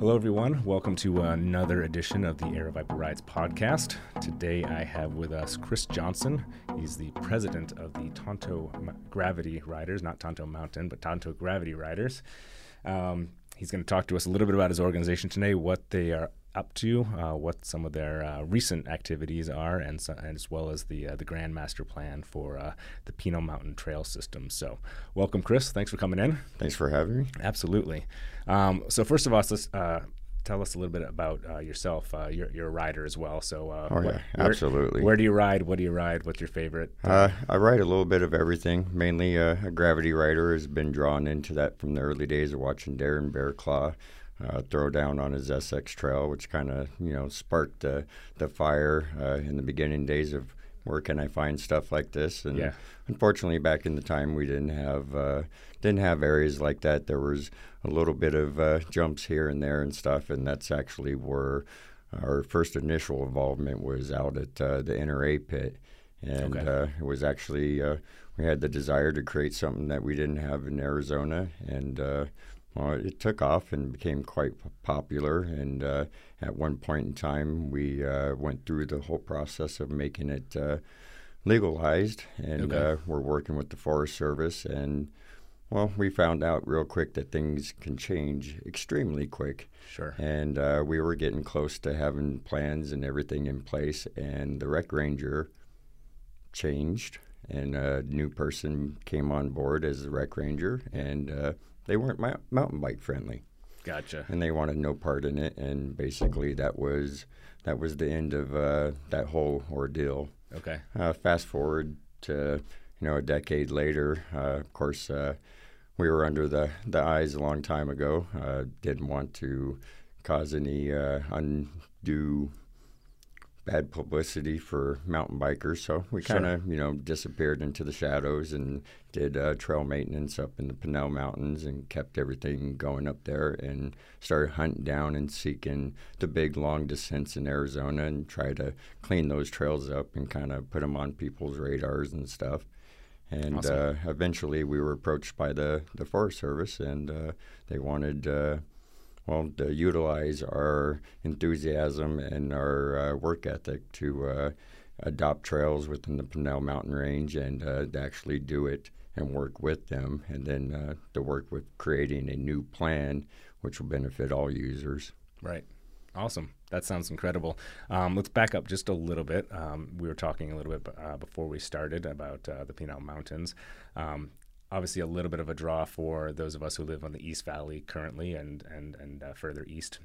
Hello, everyone. Welcome to another edition of the Aravaipa Rides podcast. Today I have with us Chris Johnson. He's the president of the Tonto Gravity Riders, not Tonto Mountain, but Tonto Gravity Riders. Um, he's going to talk to us a little bit about his organization today, what they are up to, uh, what some of their uh, recent activities are, and, so, and, as well as the uh, the grand master plan for uh, the Pinal Mountain Trail System. So, welcome, Chris. Thanks for coming in. Thanks for having me. Absolutely. Um, so, first of all, let's uh, tell us a little bit about uh, yourself. Uh, you're, you're, a rider as well. So, uh, oh, yeah, absolutely. Where, where, do you ride? What do you ride? What's your favorite? Uh, I ride a little bit of everything. Mainly a gravity rider has been drawn into that from the early days of watching Darren Bearclaw uh, throw down on his SX trail, which kind of you know sparked uh, the fire uh, in the beginning days of where can I find stuff like this? And yeah. unfortunately, back in the time, we didn't have uh, didn't have areas like that. There was a little bit of uh, jumps here and there and stuff, and that's actually where our first initial involvement was out at uh, the Inner A pit, and okay. it was actually we had the desire to create something that we didn't have in Arizona, and well, it took off and became quite popular. And uh, at one point in time, we uh, went through the whole process of making it uh, legalized. And okay. Uh, we're working with the Forest Service. And, well, we found out real quick that things can change extremely quick. Sure. And uh, we were getting close to having plans and everything in place. And the rec ranger changed. And a new person came on board as the rec ranger. And uh, they weren't mountain bike friendly. Gotcha. And they wanted no part in it, and basically that was that was the end of uh, that whole ordeal. Okay. Uh, fast forward to you know a decade later, uh, of course, uh, we were under the the eyes a long time ago. Uh, didn't want to cause any uh, undue bad publicity for mountain bikers. So we kind of, sure. you know, disappeared into the shadows and did uh, trail maintenance up in the Pinal Mountains and kept everything going up there and started hunting down and seeking the big long descents in Arizona and try to clean those trails up and kind of put them on people's radars and stuff. And awesome. uh, eventually we were approached by the, the Forest Service and uh, they wanted uh, well, to utilize our enthusiasm and our uh, work ethic to uh, adopt trails within the Pinal Mountain Range and uh, to actually do it and work with them, and then uh, to work with creating a new plan which will benefit all users. Right. Awesome. That sounds incredible. Um, let's back up just a little bit. Um, we were talking a little bit uh, before we started about uh, the Pinal Mountains. Um, obviously a little bit of a draw for those of us who live on the East Valley currently and and and uh, further east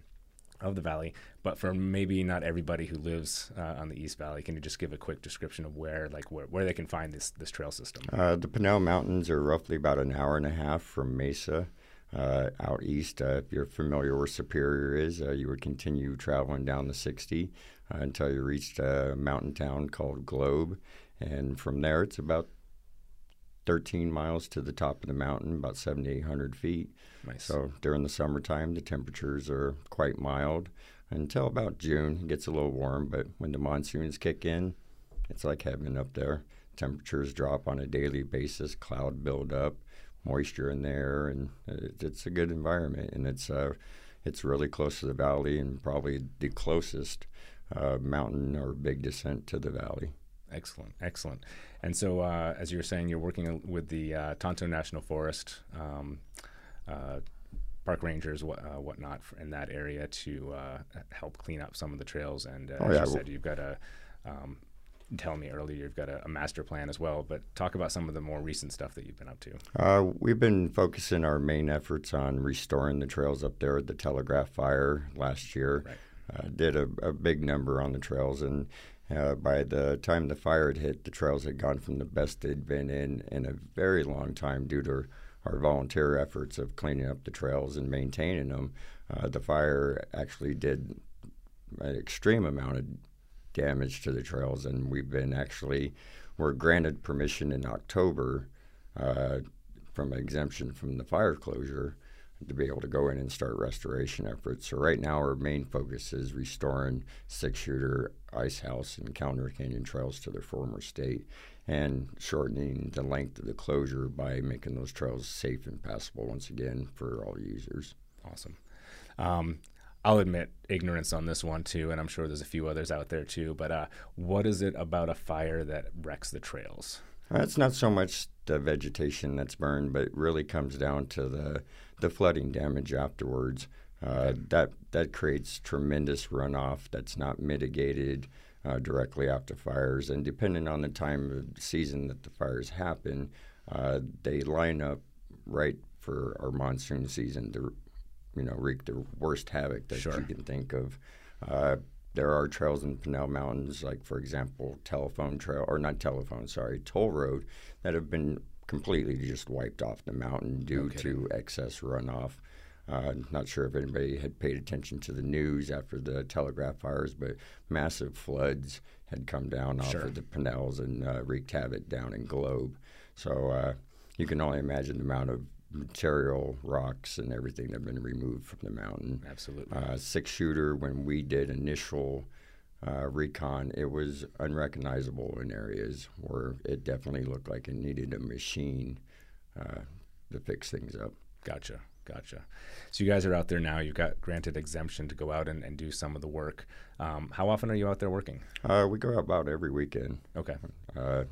of the valley. But for maybe not everybody who lives uh, on the East Valley, can you just give a quick description of where like where, where they can find this this trail system? Uh, the Pinal Mountains are roughly about an hour and a half from Mesa. Uh, out east, uh, if you're familiar where Superior is, uh, you would continue traveling down the 60 uh, until you reached a mountain town called Globe. And from there, it's about 13 miles to the top of the mountain, about 7,800 feet. Nice. So during the summertime, the temperatures are quite mild until about June. It gets a little warm, but when the monsoons kick in, it's like heaven up there. Temperatures drop on a daily basis, cloud build up, moisture in the air, and it's a good environment. And it's uh, it's really close to the valley and probably the closest uh, mountain or big descent to the valley. Excellent, excellent. And so, uh, as you were saying, you're working with the uh, Tonto National Forest, um, park rangers, what, uh, whatnot, in that area to uh, help clean up some of the trails. And uh, oh, as yeah. you said, you've got a. Um, tell me earlier you've got a, a, master plan as well but talk about some of the more recent stuff that you've been up to uh, we've been focusing our main efforts on restoring the trails up there at the telegraph fire last year right. uh, did a, a, big number on the trails and uh, by the time the fire had hit, the trails had gone from the best they'd been in in a very long time due to our volunteer efforts of cleaning up the trails and maintaining them. Uh, the fire actually did an extreme amount of damage to the trails, and we've been actually were granted permission in October uh, from exemption from the fire closure to be able to go in and start restoration efforts. So right now our main focus is restoring six shooter ice house and Kellner Canyon trails to their former state and shortening the length of the closure by making those trails safe and passable once again for all users. Awesome. Um, I'll admit ignorance on this one too, and I'm sure there's a few others out there too. But uh, what is it about a fire that wrecks the trails? Uh, it's not so much the vegetation that's burned, but it really comes down to the the flooding damage afterwards. Uh, that that creates tremendous runoff that's not mitigated uh, directly after fires, and depending on the time of season that the fires happen, uh, they line up right for our monsoon season to, you know, wreak the worst havoc that Sure. you can think of. There are trails in Pinal Mountains, like for example, telephone trail or not telephone, sorry, toll road, that have been completely just wiped off the mountain due kidding. to excess runoff. Uh, not sure if anybody had paid attention to the news after the telegraph fires, but massive floods had come down off of the Pinals and uh, wreaked havoc down in Globe. So uh, you can only imagine the amount of material, rocks, and everything that have been removed from the mountain. Absolutely. Uh, six shooter, when we did initial uh, recon, it was unrecognizable in areas where it definitely looked like it needed a machine uh, to fix things up. Gotcha. Gotcha. So you guys are out there now. You've got granted exemption to go out and, and do some of the work. Um, how often are you out there working? Uh, we go about every weekend. Okay. Uh,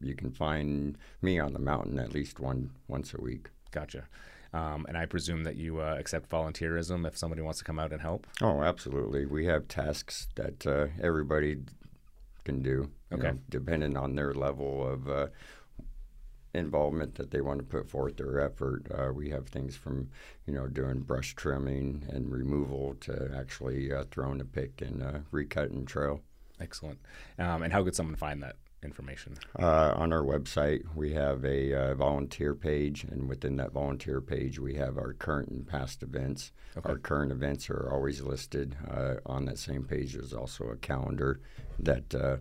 you can find me on the mountain at least one once a week. Gotcha. Um, and I presume that you uh, accept volunteerism if somebody wants to come out and help. Oh, absolutely. We have tasks that uh, everybody can do, Okay. know, depending on their level of uh, involvement that they want to put forth their effort. Uh, we have things from, you know, doing brush trimming and removal to actually uh, throwing a pick and uh, recutting trail. Excellent. Um, and how could someone find that information? Uh, on our website, we have a uh, volunteer page, and within that volunteer page, we have our current and past events. Okay. Our current events are always listed uh, on that same page. There's also a calendar that uh,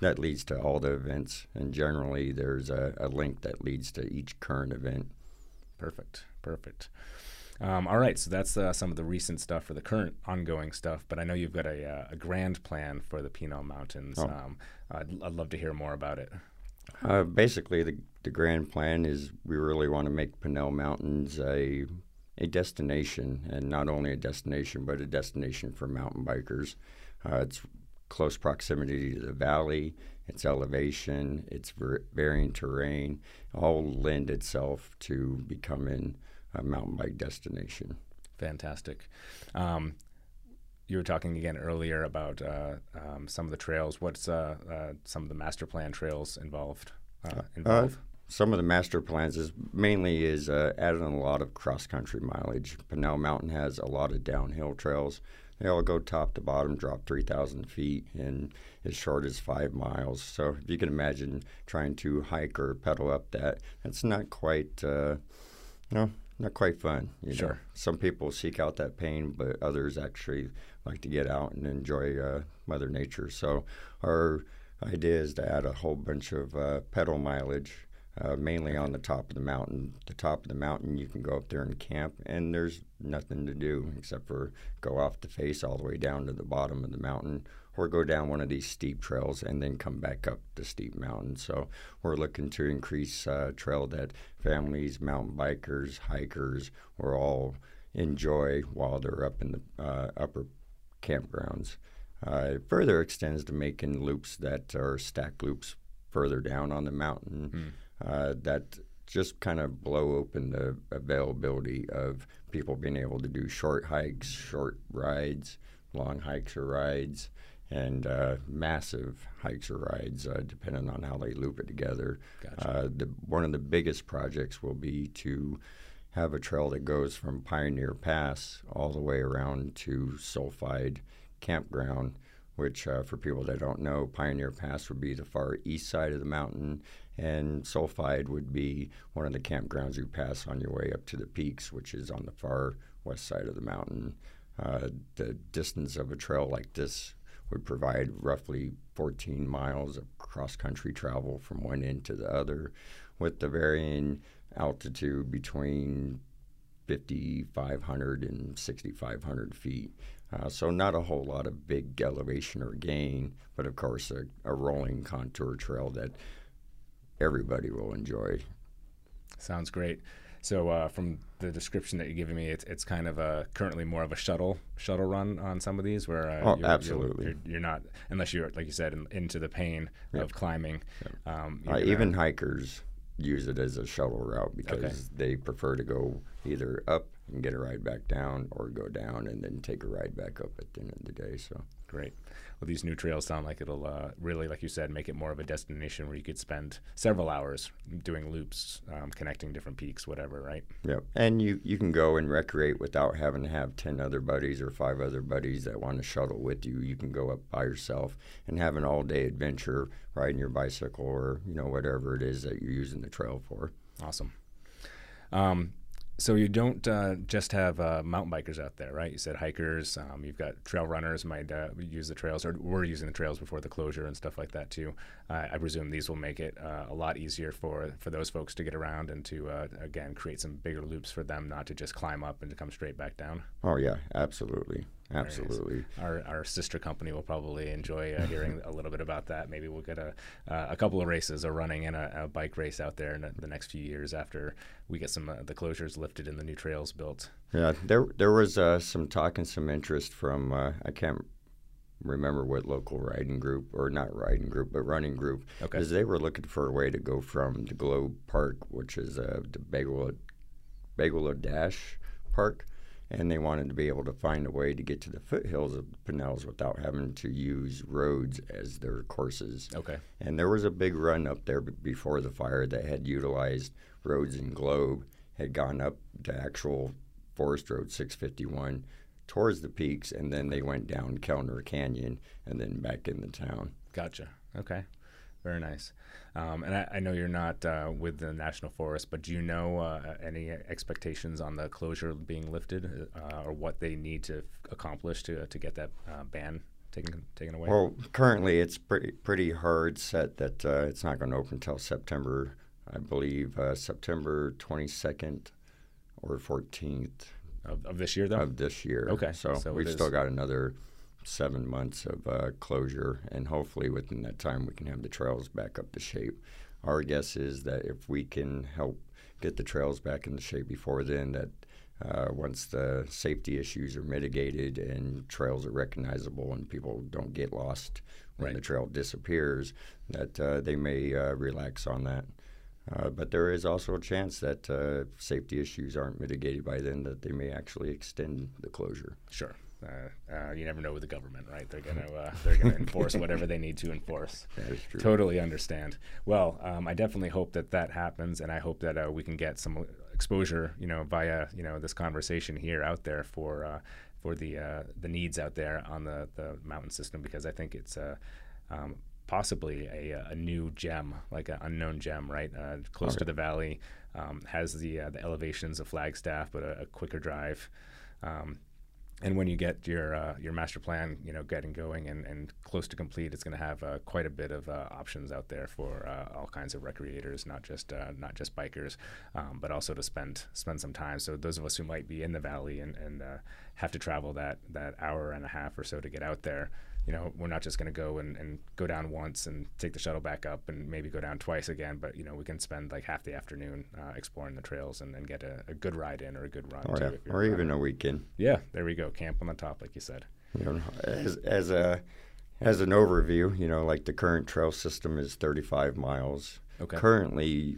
that leads to all the events, and generally there's a, a link that leads to each current event. Perfect. Perfect. Um, all right, so that's uh, some of the recent stuff for the current ongoing stuff. But I know you've got a, uh, a grand plan for the Pinal Mountains. Oh. Um, I'd, I'd love to hear more about it. Uh, basically, the, the grand plan is we really want to make Pinal Mountains a a destination, and not only a destination, but a destination for mountain bikers. Uh, it's close proximity to the valley, its elevation, its ver- varying terrain, all lend itself to becoming a mountain bike destination. Fantastic. Um, you were talking again earlier about uh, um, some of the trails. What's uh, uh, some of the master plan trails involved? Uh, involved? Some of the master plans is mainly is uh, adding a lot of cross country mileage. Pinal Mountain has a lot of downhill trails. They all go top to bottom, drop 3,000 feet in as short as five miles. So if you can imagine trying to hike or pedal up that, that's not quite, uh, you know, not quite fun. You know. Some people seek out that pain, but others actually like to get out and enjoy uh, Mother Nature. So our idea is to add a whole bunch of uh, pedal mileage uh, mainly on the top of the mountain. The top of the mountain, you can go up there and camp, and there's nothing to do except for go off the face all the way down to the bottom of the mountain, or go down one of these steep trails and then come back up the steep mountain. So we're looking to increase uh, trail that families, mountain bikers, hikers, will all enjoy while they're up in the uh, upper campgrounds. Uh, it further extends to making loops that are stack loops further down on the mountain uh, that just kind of blow open the availability of people being able to do short hikes, short rides, long hikes or rides, and uh, massive hikes or rides, uh, depending on how they loop it together. Gotcha. Uh, the, one of the biggest projects will be to have a trail that goes from Pioneer Pass all the way around to Sulphide Campground, which, uh, for people that don't know, Pioneer Pass would be the far east side of the mountain, and Sulphide would be one of the campgrounds you pass on your way up to the peaks, which is on the far west side of the mountain. Uh, the distance of a trail like this would provide roughly 14 miles of cross country travel from one end to the other, with the varying altitude between 5,500 and 6,500 feet. Uh, so, not a whole lot of big elevation or gain, but of course, a, a rolling contour trail that everybody will enjoy. Sounds great. So uh, from the description that you're giving me, it's, it's kind of a currently more of a shuttle shuttle run on some of these, where uh, oh, you're, absolutely, you're, you're, not unless you're like you said in, into the pain yep. of climbing. Yep. Um, uh, even hikers use it as a shuttle route because okay. they prefer to go either up and get a ride back down, or go down and then take a ride back up at the end of the day. So great well, these new trails sound like it'll uh, really, like you said, make it more of a destination where you could spend several hours doing loops, um, connecting different peaks, whatever, right? Yep. And you, you can go and recreate without having to have 10 other buddies or five other buddies that want to shuttle with you. You can go up by yourself and have an all day adventure riding your bicycle or, you know, whatever it is that you're using the trail for. Awesome. Um, so you don't uh, just have uh, mountain bikers out there, right? You said hikers. Um, you've got trail runners might uh, use the trails, or we're using the trails before the closure and stuff like that too. I presume these will make it uh, a lot easier for for those folks to get around and to uh, again create some bigger loops for them, not to just climb up and to come straight back down. Oh yeah, absolutely. Absolutely. Our, our sister company will probably enjoy uh, hearing a little bit about that. Maybe we'll get a, uh, a couple of races or running and a, a, bike race out there in the next few years after we get some uh, the closures lifted and the new trails built. Yeah, there there was uh, some talk and some interest from uh, I can't remember what local riding group or not riding group but running group because okay. they were looking for a way to go from the Globe Park, which is uh, the Bagola Bagola Dash Park and they wanted to be able to find a way to get to the foothills of the Pinals without having to use roads as their courses. Okay. And there was a big run up there before the fire that had utilized roads and Globe, had gone up to actual Forest Road 651 towards the peaks, and then they went down Kellner Canyon and then back in the town. Gotcha. Okay. Very nice. Um, and I, I, know you're not uh, with the National Forest, but do you know uh, any expectations on the closure being lifted uh, or what they need to accomplish to, to get that uh, ban taken, taken away? Well, currently it's pretty, pretty hard set that uh, it's not going to open until September, I believe, uh, September 22nd or 14th. Of, of, this year, though? Of this year. Okay. So, so we've still got another seven months of uh, closure, and hopefully within that time we can have the trails back up to shape. Our guess is that if we can help get the trails back into shape before then, that uh, once the safety issues are mitigated and trails are recognizable and people don't get lost when right. the trail disappears, that uh, they may uh, relax on that. Uh, but there is also a chance that uh, safety issues aren't mitigated by then, that they may actually extend the closure. Sure. Uh, uh, you never know with the government, right? They're gonna uh, they're gonna enforce whatever they need to enforce. That is true. Totally understand. Well, um, I definitely hope that that happens, and I hope that uh, we can get some exposure, you know, via you know this conversation here out there for uh, for the uh, the needs out there on the the mountain system because I think it's um, possibly a, a new gem, like an unknown gem, right? close to the valley, um, has the the elevations of Flagstaff, but a, a quicker drive. Um, and when you get your uh, your master plan, you know, getting going and, and close to complete, it's going to have uh, quite a bit of uh, options out there for uh, all kinds of recreators, not just uh, not just bikers, um, but also to spend spend some time. So those of us who might be in the valley and, and uh, have to travel that that hour and a half or so to get out there, you know, we're not just going to go and, and go down once and take the shuttle back up and maybe go down twice again, but, you know, we can spend like half the afternoon uh, exploring the trails and, and get a, a, good ride in or a good run. Or, too, or even a weekend. Yeah, there we go. Camp on the top, like you said. You know, as, as a as an overview, you know, like the current trail system is 35 miles. Okay. Currently,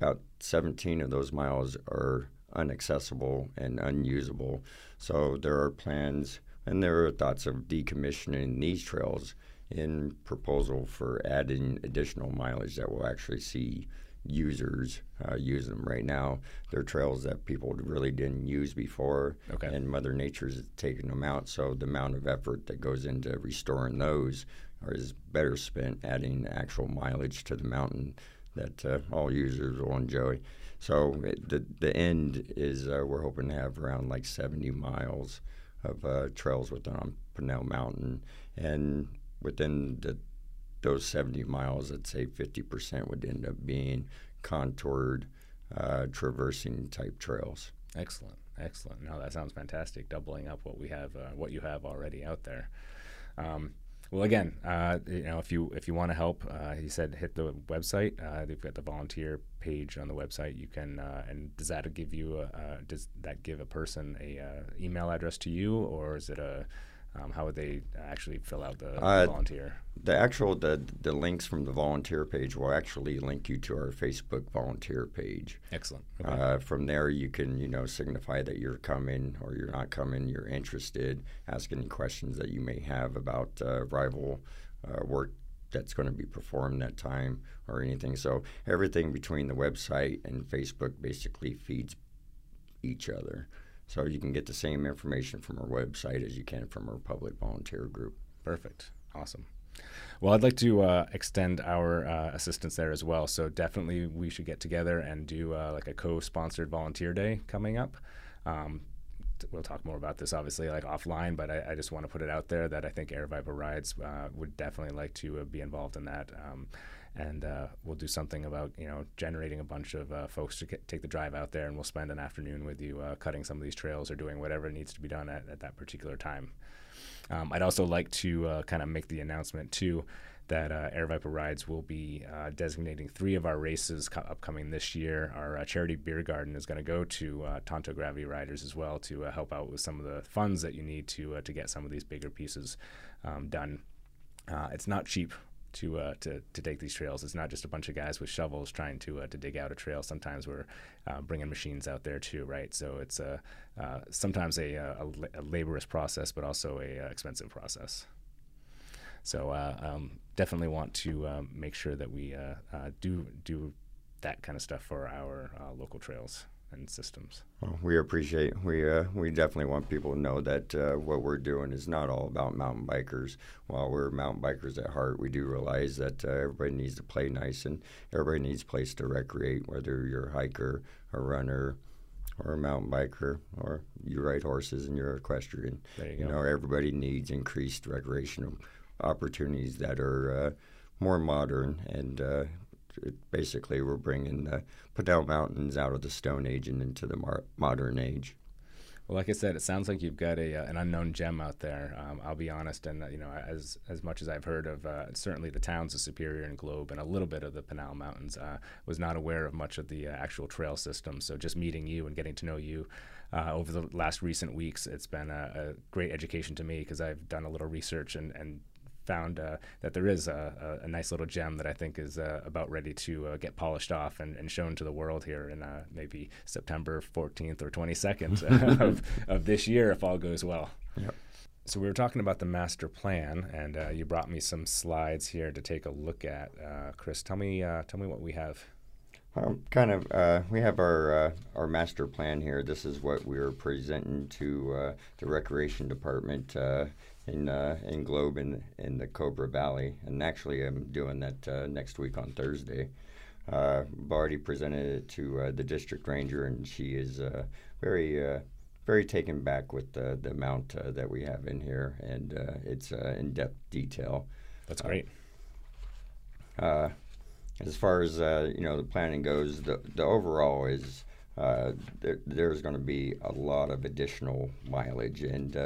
about 17 of those miles are inaccessible and unusable. So there are plans and there are thoughts of decommissioning these trails in proposal for adding additional mileage that will actually see users uh, use them right now. They're trails that people really didn't use before, okay. and Mother Nature's taking them out. So the amount of effort that goes into restoring those is better spent adding actual mileage to the mountain that uh, all users will enjoy. So it, the the end is uh, we're hoping to have around like 70 miles of uh, trails within Pinal Mountain, and within the, those 70 miles, I'd say 50% would end up being contoured, uh, traversing type trails. Excellent, excellent. No, that sounds fantastic. Doubling up what we have, uh, what you have already out there. Um, Well, again, uh, you know, if you if you want to help, uh, he said hit the website. Uh, they've got the volunteer page on the website. You can, uh, and does that give you a, does that give a person a uh, email address to you, or is it a um, how would they actually fill out the, Uh, volunteer? The actual the the links from the volunteer page will actually link you to our Facebook volunteer page. Excellent. Okay. Uh, from there, you can you know signify that you're coming or you're not coming. You're interested. Ask any questions that you may have about uh, rival uh, work that's going to be performed that time or anything. So everything between the website and Facebook basically feeds each other. So you can get the same information from our website as you can from our public volunteer group. Perfect. Awesome. Well, I'd like to uh, extend our uh, assistance there as well. So definitely, we should get together and do uh, like a co-sponsored volunteer day coming up. Um, we'll talk more about this, obviously, like offline. But I, I just want to put it out there that I think Aravaipa Rides uh, would definitely like to uh, be involved in that. Um, and uh, we'll do something about you know generating a bunch of uh, folks to get, take the drive out there, and we'll spend an afternoon with you uh, cutting some of these trails or doing whatever needs to be done at, at that particular time. Um, I'd also like to uh, kind of make the announcement too that uh, Aravaipa Rides will be uh, designating three of our races co- upcoming this year. Our uh, charity beer garden is going to go to uh, Tonto Gravity Riders as well to uh, help out with some of the funds that you need to uh, to get some of these bigger pieces um, done. it's not cheap to, uh, to to take these trails. It's not just a bunch of guys with shovels trying to uh, to dig out a trail. Sometimes we're uh, bringing machines out there too, right? So it's a sometimes a, a, a, laborious process, but also a expensive process. So um, definitely want to um, make sure that we do do that kind of stuff for our local trails and systems. Well, we appreciate we uh, we definitely want people to know that uh, what we're doing is not all about mountain bikers. While we're mountain bikers at heart, we do realize that uh, everybody needs to play nice and everybody needs a place to recreate. Whether you're a hiker, a runner, or a mountain biker, or you ride horses and you're equestrian. There you, you know, everybody needs increased recreational opportunities that are uh, more modern and uh, basically we're bringing the Padel Mountains out of the Stone Age and into the mar- modern age. Well, like I said, it sounds like you've got a uh, an unknown gem out there. Um, I'll be honest, and uh, you know, as as much as I've heard of uh, certainly the towns of Superior and Globe, and a little bit of the Pinal Mountains, uh, was not aware of much of the uh, actual trail system. So just meeting you and getting to know you over the last recent weeks, it's been a, a great education to me because I've done a little research and and found uh, that there is a, a, a, nice little gem that I think is uh, about ready to uh, get polished off and, and, shown to the world here in uh, maybe September 14th or 22nd of, of, this year, if all goes well. Yep. So we were talking about the master plan, and uh, you brought me some slides here to take a look at. Uh, Chris, tell me, tell me what we have. Um, kind of, uh, we have our uh, our master plan here. This is what we're presenting to uh, the recreation department in uh, in Globe in in the Cobre Valley, and actually I'm doing that uh, next week on Thursday. Uh, I've presented it to uh, the district ranger, and she is very very taken back with the, the amount uh, that we have in here, and uh, it's uh, in depth detail. That's great. as far as you know, the planning goes, the the overall is there, there's going to be a lot of additional mileage, and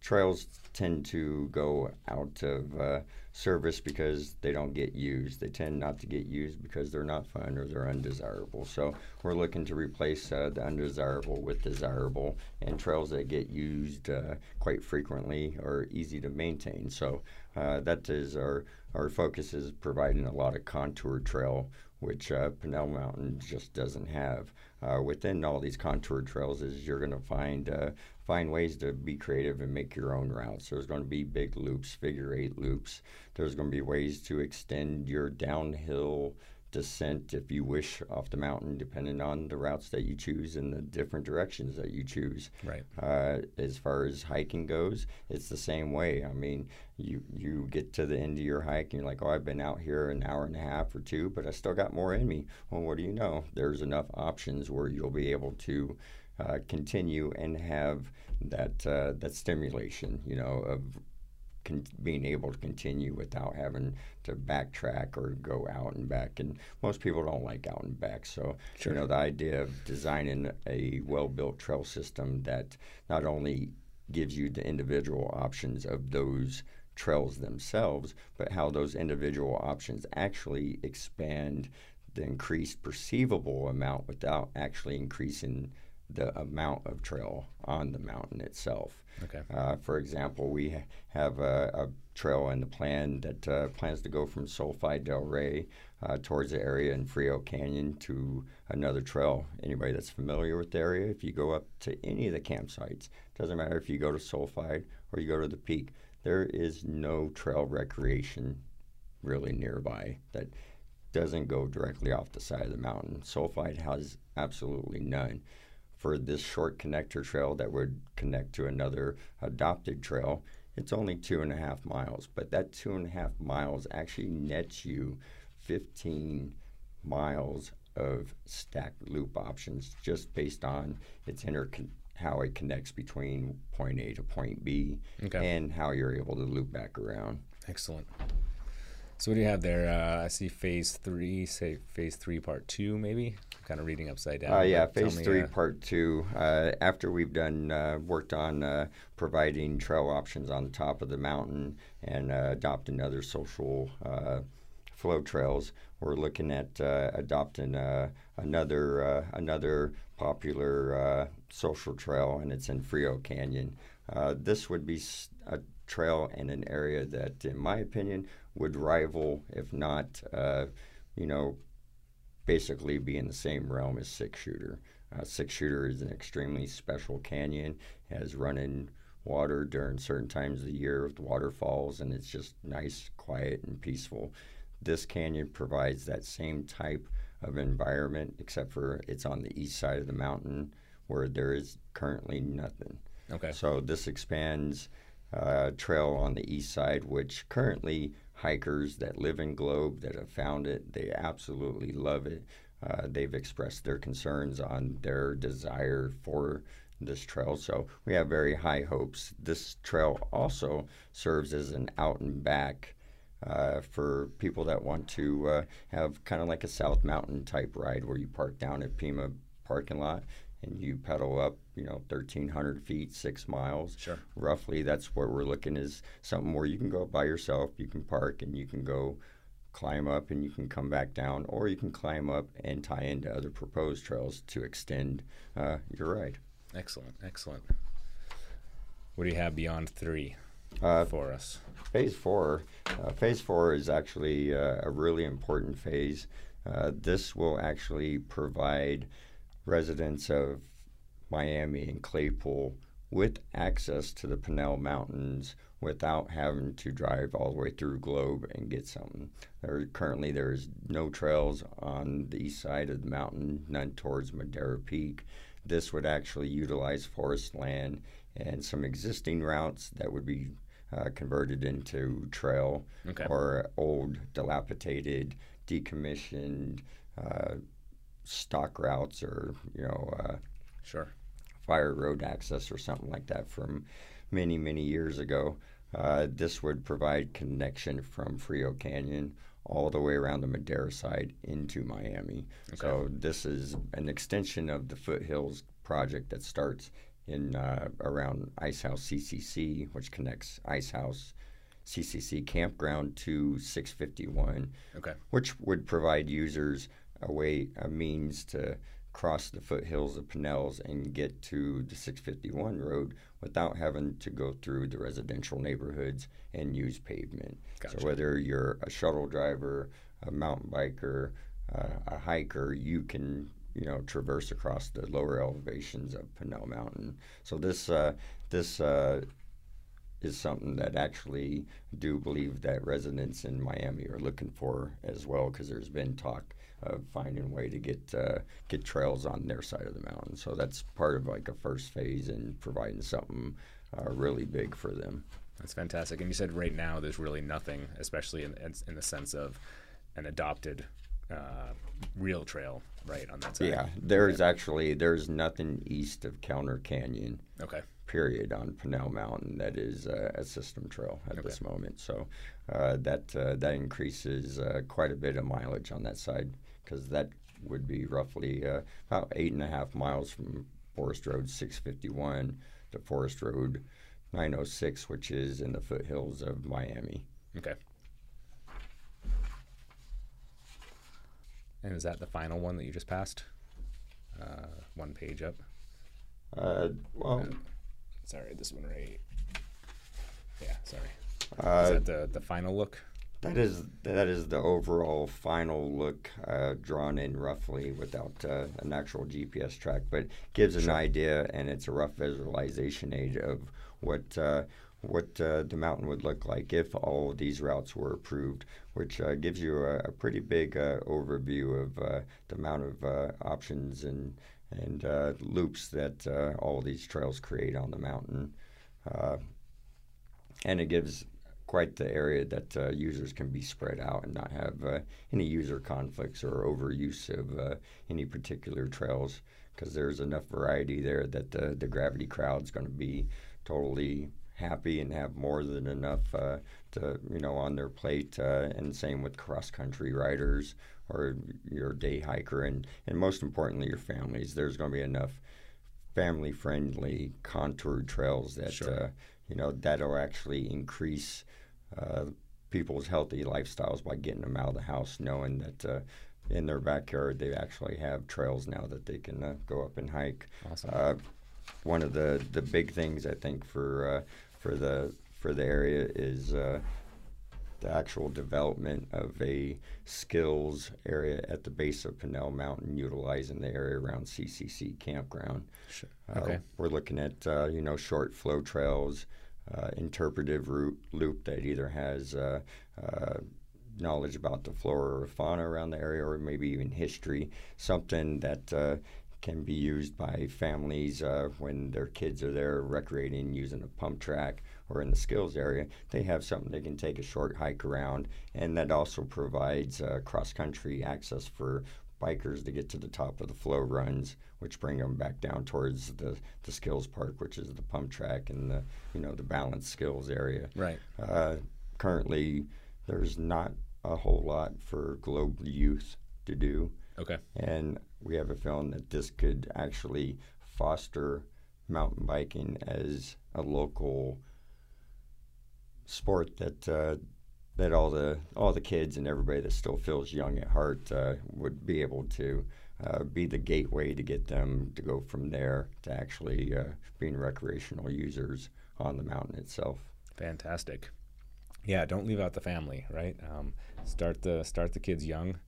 trails tend to go out of uh, service because they don't get used. They tend not to get used because they're not fun or they're undesirable. So we're looking to replace uh, the undesirable with desirable, and trails that get used uh, quite frequently are easy to maintain. So uh, that is our our focus is providing a lot of contour trail, which uh, Pinal Mountain just doesn't have. Uh, within all these contour trails, is you're going to find uh, find ways to be creative and make your own routes. There's going to be big loops, figure eight loops. There's going to be ways to extend your downhill descent if you wish off the mountain, depending on the routes that you choose and the different directions that you choose. Right. Uh, as far as hiking goes, it's the same way. I mean, you you get to the end of your hike and you're like, oh, I've been out here an hour and a half or two, but I still got more in me. Well, what do you know? There's enough options where you'll be able to uh, continue and have that uh, that stimulation, you know, of con- being able to continue without having to backtrack or go out and back. And most people don't like out and back. So, sure. you know, the idea of designing a well built trail system that not only gives you the individual options of those trails themselves, but how those individual options actually expand the increased perceivable amount without actually increasing the amount of trail on the mountain itself. Okay. Uh, for example, we ha- have a, a, trail in the plan that uh, plans to go from Sulphide Del Rey uh, towards the area in Frio Canyon to another trail. Anybody that's familiar with the area, if you go up to any of the campsites, doesn't matter if you go to Sulphide or you go to the peak, there is no trail recreation really nearby that doesn't go directly off the side of the mountain. Sulphide has absolutely none for this short connector trail that would connect to another adopted trail, it's only two and a half miles. But that two and a half miles actually nets you 15 miles of stacked loop options just based on its how it connects between point A to point B okay. and how you're able to loop back around. Excellent. So what do you have there? Uh, I see phase three, say phase three, part two, maybe. I'm kind of reading upside down. Uh, yeah, phase me, three, uh, part two. Uh, after we've done uh, worked on uh, providing trail options on the top of the mountain and adopting other social flow trails, we're looking at adopting another another popular social trail, and it's in Frio Canyon. this would be a trail in an area that, in my opinion, would rival, if not, uh, you know, basically be in the same realm as Six Shooter. Uh, Six Shooter is an extremely special canyon, has running water during certain times of the year with waterfalls, and it's just nice, quiet, and peaceful. This canyon provides that same type of environment, except for it's on the east side of the mountain where there is currently nothing. Okay. So this expands uh, trail on the east side, which currently hikers that live in Globe that have found it, they absolutely love it. Uh, they've expressed their concerns on their desire for this trail. So we have very high hopes. This trail also serves as an out and back uh, for people that want to uh, have kind of like a South Mountain type ride where you park down at Pima parking lot and you pedal up, you know, 1,300 feet, six miles. Sure. Roughly, that's what we're looking is something where you can go by yourself, you can park, and you can go climb up and you can come back down, or you can climb up and tie into other proposed trails to extend uh, your ride. Excellent, excellent. What do you have beyond three uh, for us? Phase four. Uh, phase four is actually uh, a really important phase. Uh, this will actually provide residents of Miami and Claypool with access to the Pinal Mountains without having to drive all the way through Globe and get something. There currently there's no trails on the east side of the mountain, none towards Madera Peak. This would actually utilize forest land and some existing routes that would be uh, converted into trail okay. or old, dilapidated, decommissioned uh, stock routes or you know uh, sure fire road access or something like that from many many years ago. Uh, this would provide connection from Frio Canyon all the way around the Madera side into Miami. Okay. So this is an extension of the Foothills project that starts in uh, around Ice House CCC, which connects Ice House CCC campground to 651, okay. which would provide users a way, a means to cross the foothills of Pinals and get to the 651 road without having to go through the residential neighborhoods and use pavement. Gotcha. So whether you're a shuttle driver, a mountain biker, uh, a hiker, you can you know traverse across the lower elevations of Pinal Mountain. So this uh, this uh, is something that actually do believe that residents in Miami are looking for as well because there's been talk of finding a way to get uh, get trails on their side of the mountain. So that's part of like a first phase in providing something uh, really big for them. That's fantastic. And you said right now there's really nothing, especially in in the sense of an adopted uh, real trail right on that side. Yeah, there's actually there's nothing east of Counter Canyon. Okay period on Pinal Mountain that is uh, a system trail at okay. this moment. So uh, that uh, that increases uh, quite a bit of mileage on that side because that would be roughly uh, about eight and a half miles from Forest Road 651 to Forest Road 906, which is in the foothills of Miami. Okay. And is that the final one that you just passed? Uh, one page up. Uh, well, Sorry, this one right. Yeah, sorry. uh, is that the the final look? That is that is the overall final look uh, drawn in roughly without uh, an actual GPS track, but gives an idea and it's a rough visualization aid of what uh, what uh, the mountain would look like if all of these routes were approved, which uh, gives you a, a pretty big uh, overview of uh, the amount of uh, options and and uh, loops that uh, all of these trails create on the mountain, uh, and it gives quite the area that uh, users can be spread out and not have uh, any user conflicts or overuse of uh, any particular trails because there's enough variety there that the, the gravity crowd's going to be totally happy and have more than enough uh, to you know on their plate uh, and same with cross country riders or your day hiker and, and most importantly your families there's going to be enough family friendly contoured trails that Sure. uh, you know that'll actually increase uh, people's healthy lifestyles by getting them out of the house, knowing that uh, in their backyard they actually have trails now that they can uh, go up and hike. Awesome. Uh, one of the, the big things I think for uh, for the for the area is uh, the actual development of a skills area at the base of Pinal Mountain, utilizing the area around CCC campground. Sure. Uh, Okay. We're looking at uh, you know short flow trails, interpretive route loop that either has uh, uh, knowledge about the flora or fauna around the area, or maybe even history, something that uh, can be used by families uh, when their kids are there recreating using a pump track or in the skills area. They have something they can take a short hike around, and that also provides uh, cross country access for bikers to get to the top of the flow runs, which bring them back down towards the, the skills park, which is the pump track and the you know the balance skills area. Right. Uh, currently, there's not a whole lot for global youth to do, Okay. and we have a feeling that this could actually foster mountain biking as a local sport that uh, that all the all the kids and everybody that still feels young at heart uh, would be able to uh, be the gateway to get them to go from there to actually uh, being recreational users on the mountain itself. Fantastic. Yeah, don't leave out the family, right? Um, start the start the kids young,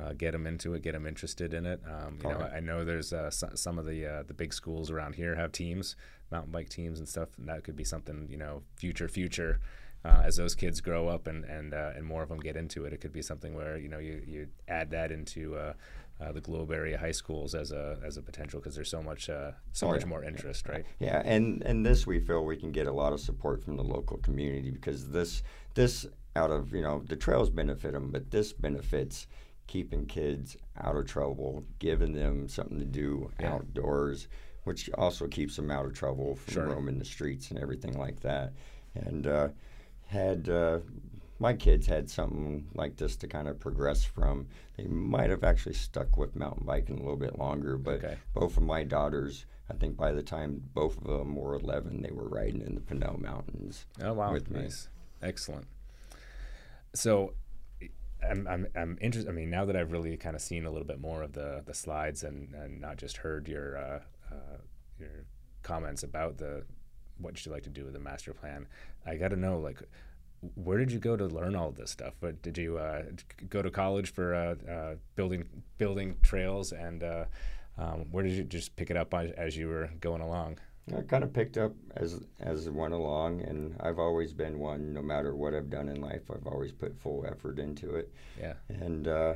uh, get them into it, get them interested in it. Um, you know, Correct. I know there's uh, so, some of the uh, the big schools around here have teams, mountain bike teams and stuff, and that could be something you know, future future. Uh, as those kids grow up and and uh, and more of them get into it, it could be something where you know you, you add that into uh, uh, the Globe area high schools as a as a potential because there's so much uh, so Oh, much yeah. more interest, right? Yeah, and and this we feel we can get a lot of support from the local community because this this out of you know the trails benefit them, but this benefits keeping kids out of trouble, giving them something to do Yeah. outdoors, which also keeps them out of trouble from Sure. roaming the streets and everything like that. And uh, had uh, my kids had something like this to kind of progress from, they might have actually stuck with mountain biking a little bit longer, but Okay. both of my daughters, I think by the time both of them were 11, they were riding in the Pinal Mountains. Oh wow, with me. excellent. So, I'm I'm I'm interested. I mean, now that I've really kind of seen a little bit more of the the slides and and not just heard your uh, uh, your comments about the what did you like to do with the master plan, I got to know like. Where did you go to learn all this stuff? But did you uh, go to college for uh, uh, building building trails, and uh, um, where did you just pick it up as, as you were going along? I kind of picked up as as it went along, and I've always been one. No matter what I've done in life, I've always put full effort into it. Yeah, And uh,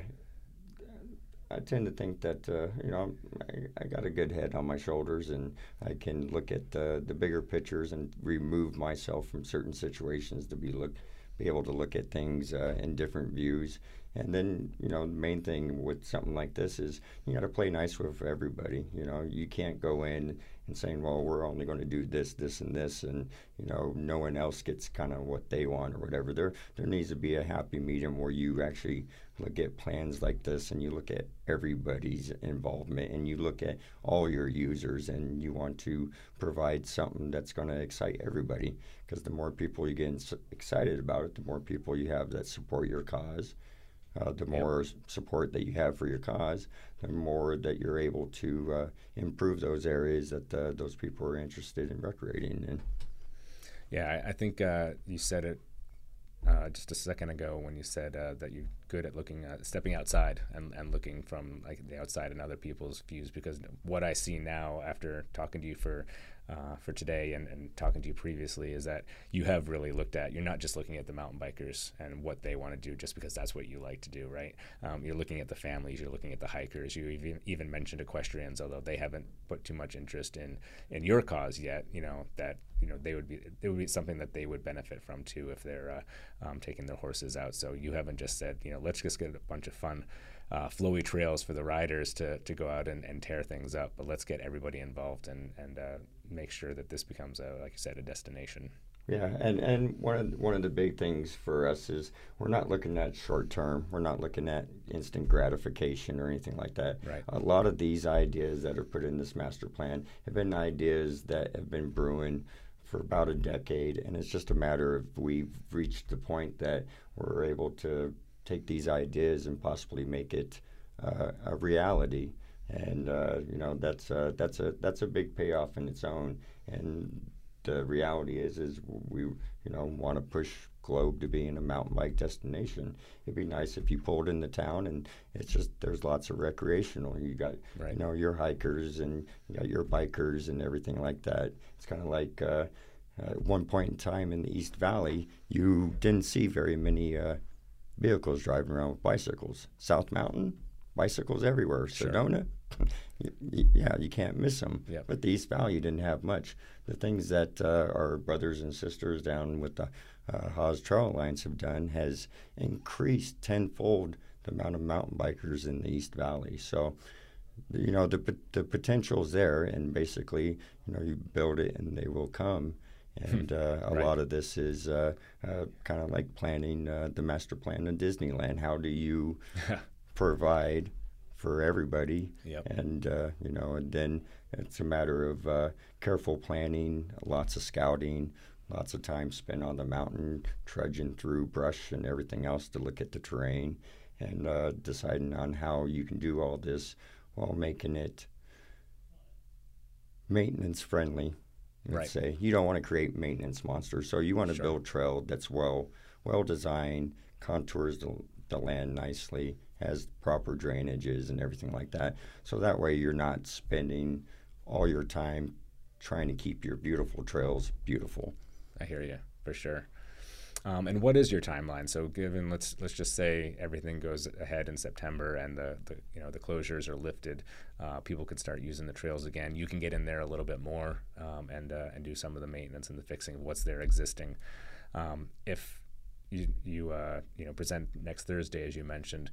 I tend to think that uh, you know I, I got a good head on my shoulders, and I can look at uh, the bigger pictures and remove myself from certain situations to be look be able to look at things uh, in different views. And then you know the main thing with something like this is you got to play nice with everybody. You know you can't go in and saying, well, we're only going to do this, this, and this, and you know, no one else gets kind of what they want or whatever. There, there needs to be a happy medium where you actually look at plans like this and you look at everybody's involvement and you look at all your users and you want to provide something that's going to excite everybody because the more people you get excited about it, the more people you have that support your cause. Uh, the more yep. support that you have for your cause, the more that you're able to uh, improve those areas that uh, those people are interested in recreating in. Yeah, I, I think uh, you said it uh, just a second ago when you said uh, that you're good at looking at stepping outside and, and looking from like the outside and other people's views because what I see now after talking to you for uh, for today and, and talking to you previously is that you have really looked at, you're not just looking at the mountain bikers and what they want to do just because that's what you like to do, right? Um, you're looking at the families, you're looking at the hikers. You even, even mentioned equestrians, although they haven't put too much interest in, in your cause yet, you know, that, you know, they would be, it would be something that they would benefit from too if they're uh, um, taking their horses out. So you haven't just said, you know, let's just get a bunch of fun uh, flowy trails for the riders to, to go out and, and tear things up. But let's get everybody involved and, and uh, make sure that this becomes a like I said a destination. Yeah, and, and one of the, one of the big things for us is we're not looking at short term. We're not looking at instant gratification or anything like that. Right. A lot of these ideas that are put in this master plan have been ideas that have been brewing for about a decade, and it's just a matter of we've reached the point that we're able to take these ideas and possibly make it uh, a reality and uh, you know that's a, that's a that's a big payoff in its own. And the reality is, is we you know want to push Globe to being a mountain bike destination. It'd be nice if you pulled in the town and it's just there's lots of recreational. You got right. you know your hikers and you got your bikers and everything like that. It's kind of like. Uh, at one point in time in the East Valley, you didn't see very many uh, vehicles driving around with bicycles. South Mountain, bicycles everywhere. Sure. Sedona, yeah, you can't miss them. Yep. But the East Valley didn't have much. The things that uh, our brothers and sisters down with the uh, Hawes Trail Alliance have done has increased tenfold the amount of mountain bikers in the East Valley. So, you know, the the potential's there, and basically, you know, you build it and they will come. Hmm. And uh, a right. lot of this is uh, uh, kind of like planning uh, the master plan in Disneyland. How do you provide for everybody. Yep. And uh, you know, and then it's a matter of uh, careful planning, lots of scouting, lots of time spent on the mountain, trudging through brush and everything else to look at the terrain, and uh, deciding on how you can do all this while making it maintenance friendly. Let's right. say you don't want to create maintenance monsters, so you want to sure. build trail that's well well designed, contours the, the land nicely, has proper drainages and everything like that. So that way you're not spending all your time trying to keep your beautiful trails beautiful. I hear you for sure. Um, and what is your timeline? So, given let's let's just say everything goes ahead in September and the, the you know the closures are lifted, uh, people can start using the trails again. You can get in there a little bit more um, and uh, and do some of the maintenance and the fixing of what's there existing. Um, if you you uh, you know present next Thursday, as you mentioned,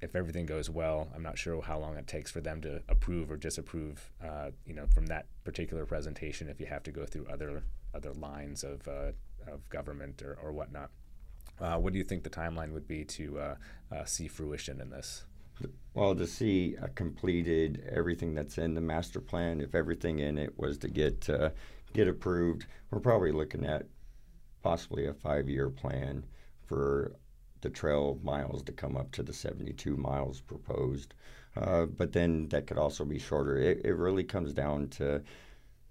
if everything goes well, I'm not sure how long it takes for them to approve or disapprove, uh, you know, from that particular presentation. If you have to go through other other lines of uh, of government or, or whatnot, uh, what do you think the timeline would be to uh, uh, see fruition in this? Well, to see completed everything that's in the master plan, if everything in it was to get uh, get approved, we're probably looking at possibly a five year plan for the trail miles to come up to the 72 miles proposed. Uh, but then that could also be shorter. It, it really comes down to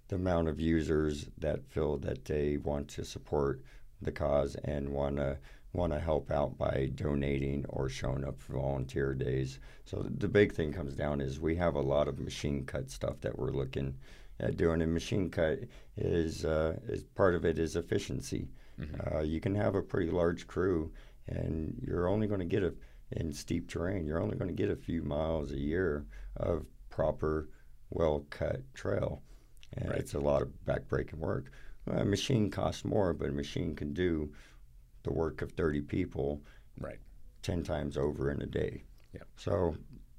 the amount of users that feel that they want to support the cause and want to want to help out by donating or showing up for volunteer days. So the big thing comes down is we have a lot of machine cut stuff that we're looking at doing. And machine cut is uh, is part of it is efficiency. Mm-hmm. Uh, you can have a pretty large crew and you're only going to get a in steep terrain. You're only going to get a few miles a year of proper, well cut trail, and right. it's a lot of backbreaking work. A machine costs more, but a machine can do the work of 30 people right 10 times over in a day. Yeah. So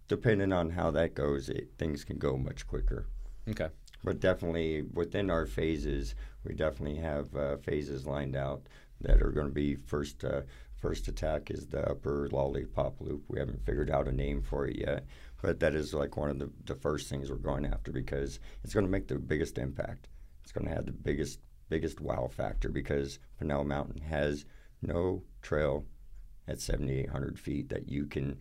depending on how that goes, it, things can go much quicker. Okay. but definitely within our phases, we definitely have uh, phases lined out that are going to be first. Uh, first attack is the upper lollipop loop. We haven't figured out a name for it yet, but that is like one of the, the first things we're going after because it's going to make the biggest impact. It's going to have the biggest biggest wow factor because Pinal Mountain has no trail at 7,800 feet that you can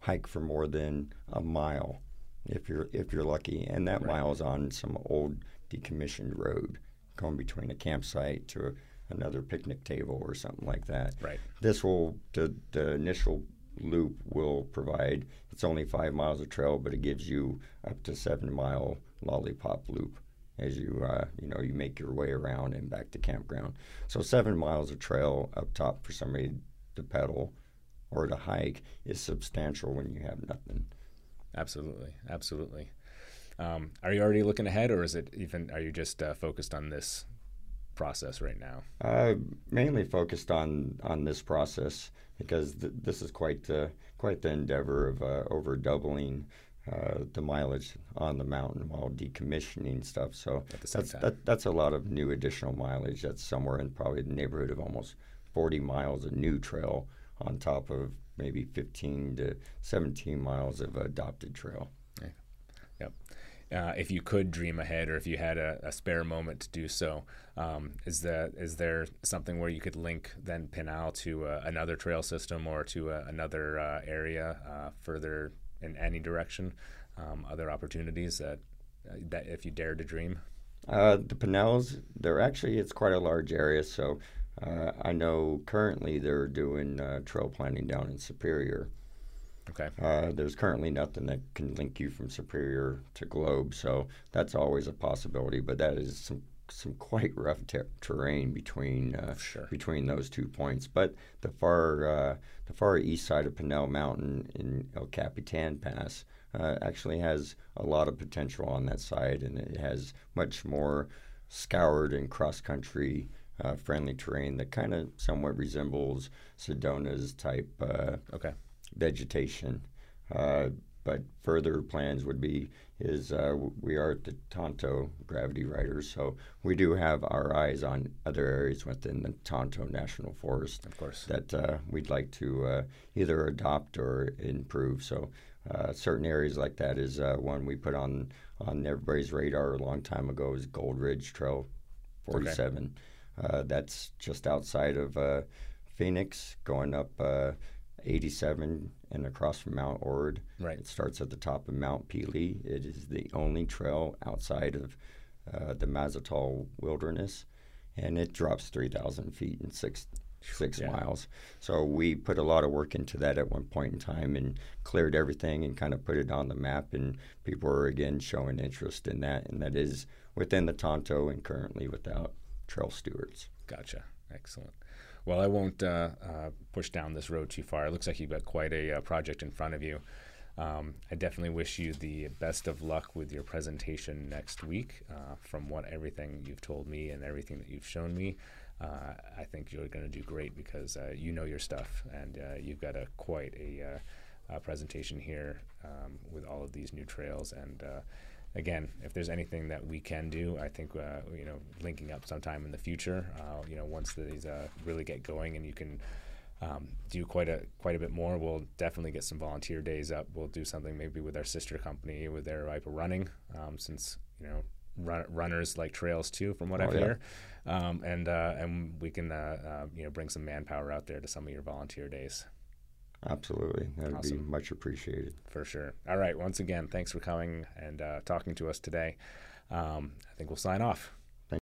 hike for more than a mile if you're if you're lucky, and that Right. mile is on some old decommissioned road going between a campsite to another picnic table or something like that. Right. This will the the initial loop will provide. It's only five miles of trail, but it gives you up to seven mile lollipop loop as you uh, you know you make your way around and back to campground. So seven miles of trail up top for somebody to pedal or to hike is substantial when you have nothing. Absolutely, absolutely. Um, are you already looking ahead, or is it even? Are you just uh, focused on this process right now? Uh, mainly focused on on this process because th- this is quite the quite the endeavor of uh, over doubling uh, the mileage on the mountain while decommissioning stuff. So At the same that's that, that's a lot of new additional mileage. That's somewhere in probably the neighborhood of almost 40 miles of new trail on top of maybe 15 to 17 miles of adopted trail. Uh, if you could dream ahead, or if you had a, a spare moment to do so, um, is that is there something where you could link then Pinal to uh, another trail system or to uh, another uh, area uh, further in any direction? Um, other opportunities that uh, that if you dared to dream. The Pinals, they're actually, it's quite a large area. So I know currently they're doing trail planning down in Superior. Okay. Uh, there's currently nothing that can link you from Superior to Globe, so that's always a possibility. But that is some some quite rough ter- terrain between uh, Sure. between those two points. But the far uh, the far east side of Pinal Mountain in El Capitan Pass uh, actually has a lot of potential on that side, and it has much more scoured and cross country. Uh, friendly terrain that kind of somewhat resembles Sedona's type uh, Okay. Vegetation. Uh, but further plans would be is uh, we are at the Tonto Gravity Riders, so we do have our eyes on other areas within the Tonto National Forest Of course. that uh, we'd like to uh, either adopt or improve. So uh, certain areas like that is uh, one we put on on everybody's radar a long time ago is Gold Ridge Trail 47. Uh, that's just outside of uh, Phoenix, going up uh, 87 and across from Mount Ord. Right. It starts at the top of Mount Peeley. It is the only trail outside of uh, the Mazatzal Wilderness, and it drops 3,000 feet in six six Yeah. miles. So we put a lot of work into that at one point in time and cleared everything and kind of put it on the map. And people are again showing interest in that, and that is within the Tonto and currently without trail stewards. Gotcha. Excellent. Well, I won't uh, uh, push down this road too far. It looks like you've got quite a uh, project in front of you. Um, I definitely wish you the best of luck with your presentation next week. Uh, from what everything you've told me and everything that you've shown me, uh, I think you're going to do great because you know your stuff and you've got a quite a, uh presentation here um, with all of these new trails and. Again, if there's anything that we can do, I think uh, you know linking up sometime in the future. Uh, you know, once these uh, really get going and you can um, do quite a quite a bit more, we'll definitely get some volunteer days up. We'll do something maybe with our sister company with Aravaipa Running, um, since you know run, runners like trails too, from what Oh, I've yeah. heard. Um, and uh, and we can uh, uh, you know bring some manpower out there to some of your volunteer days. Absolutely, that would be much appreciated. For sure. All right. Once again, thanks for coming and uh, talking to us today. Um, I think we'll sign off.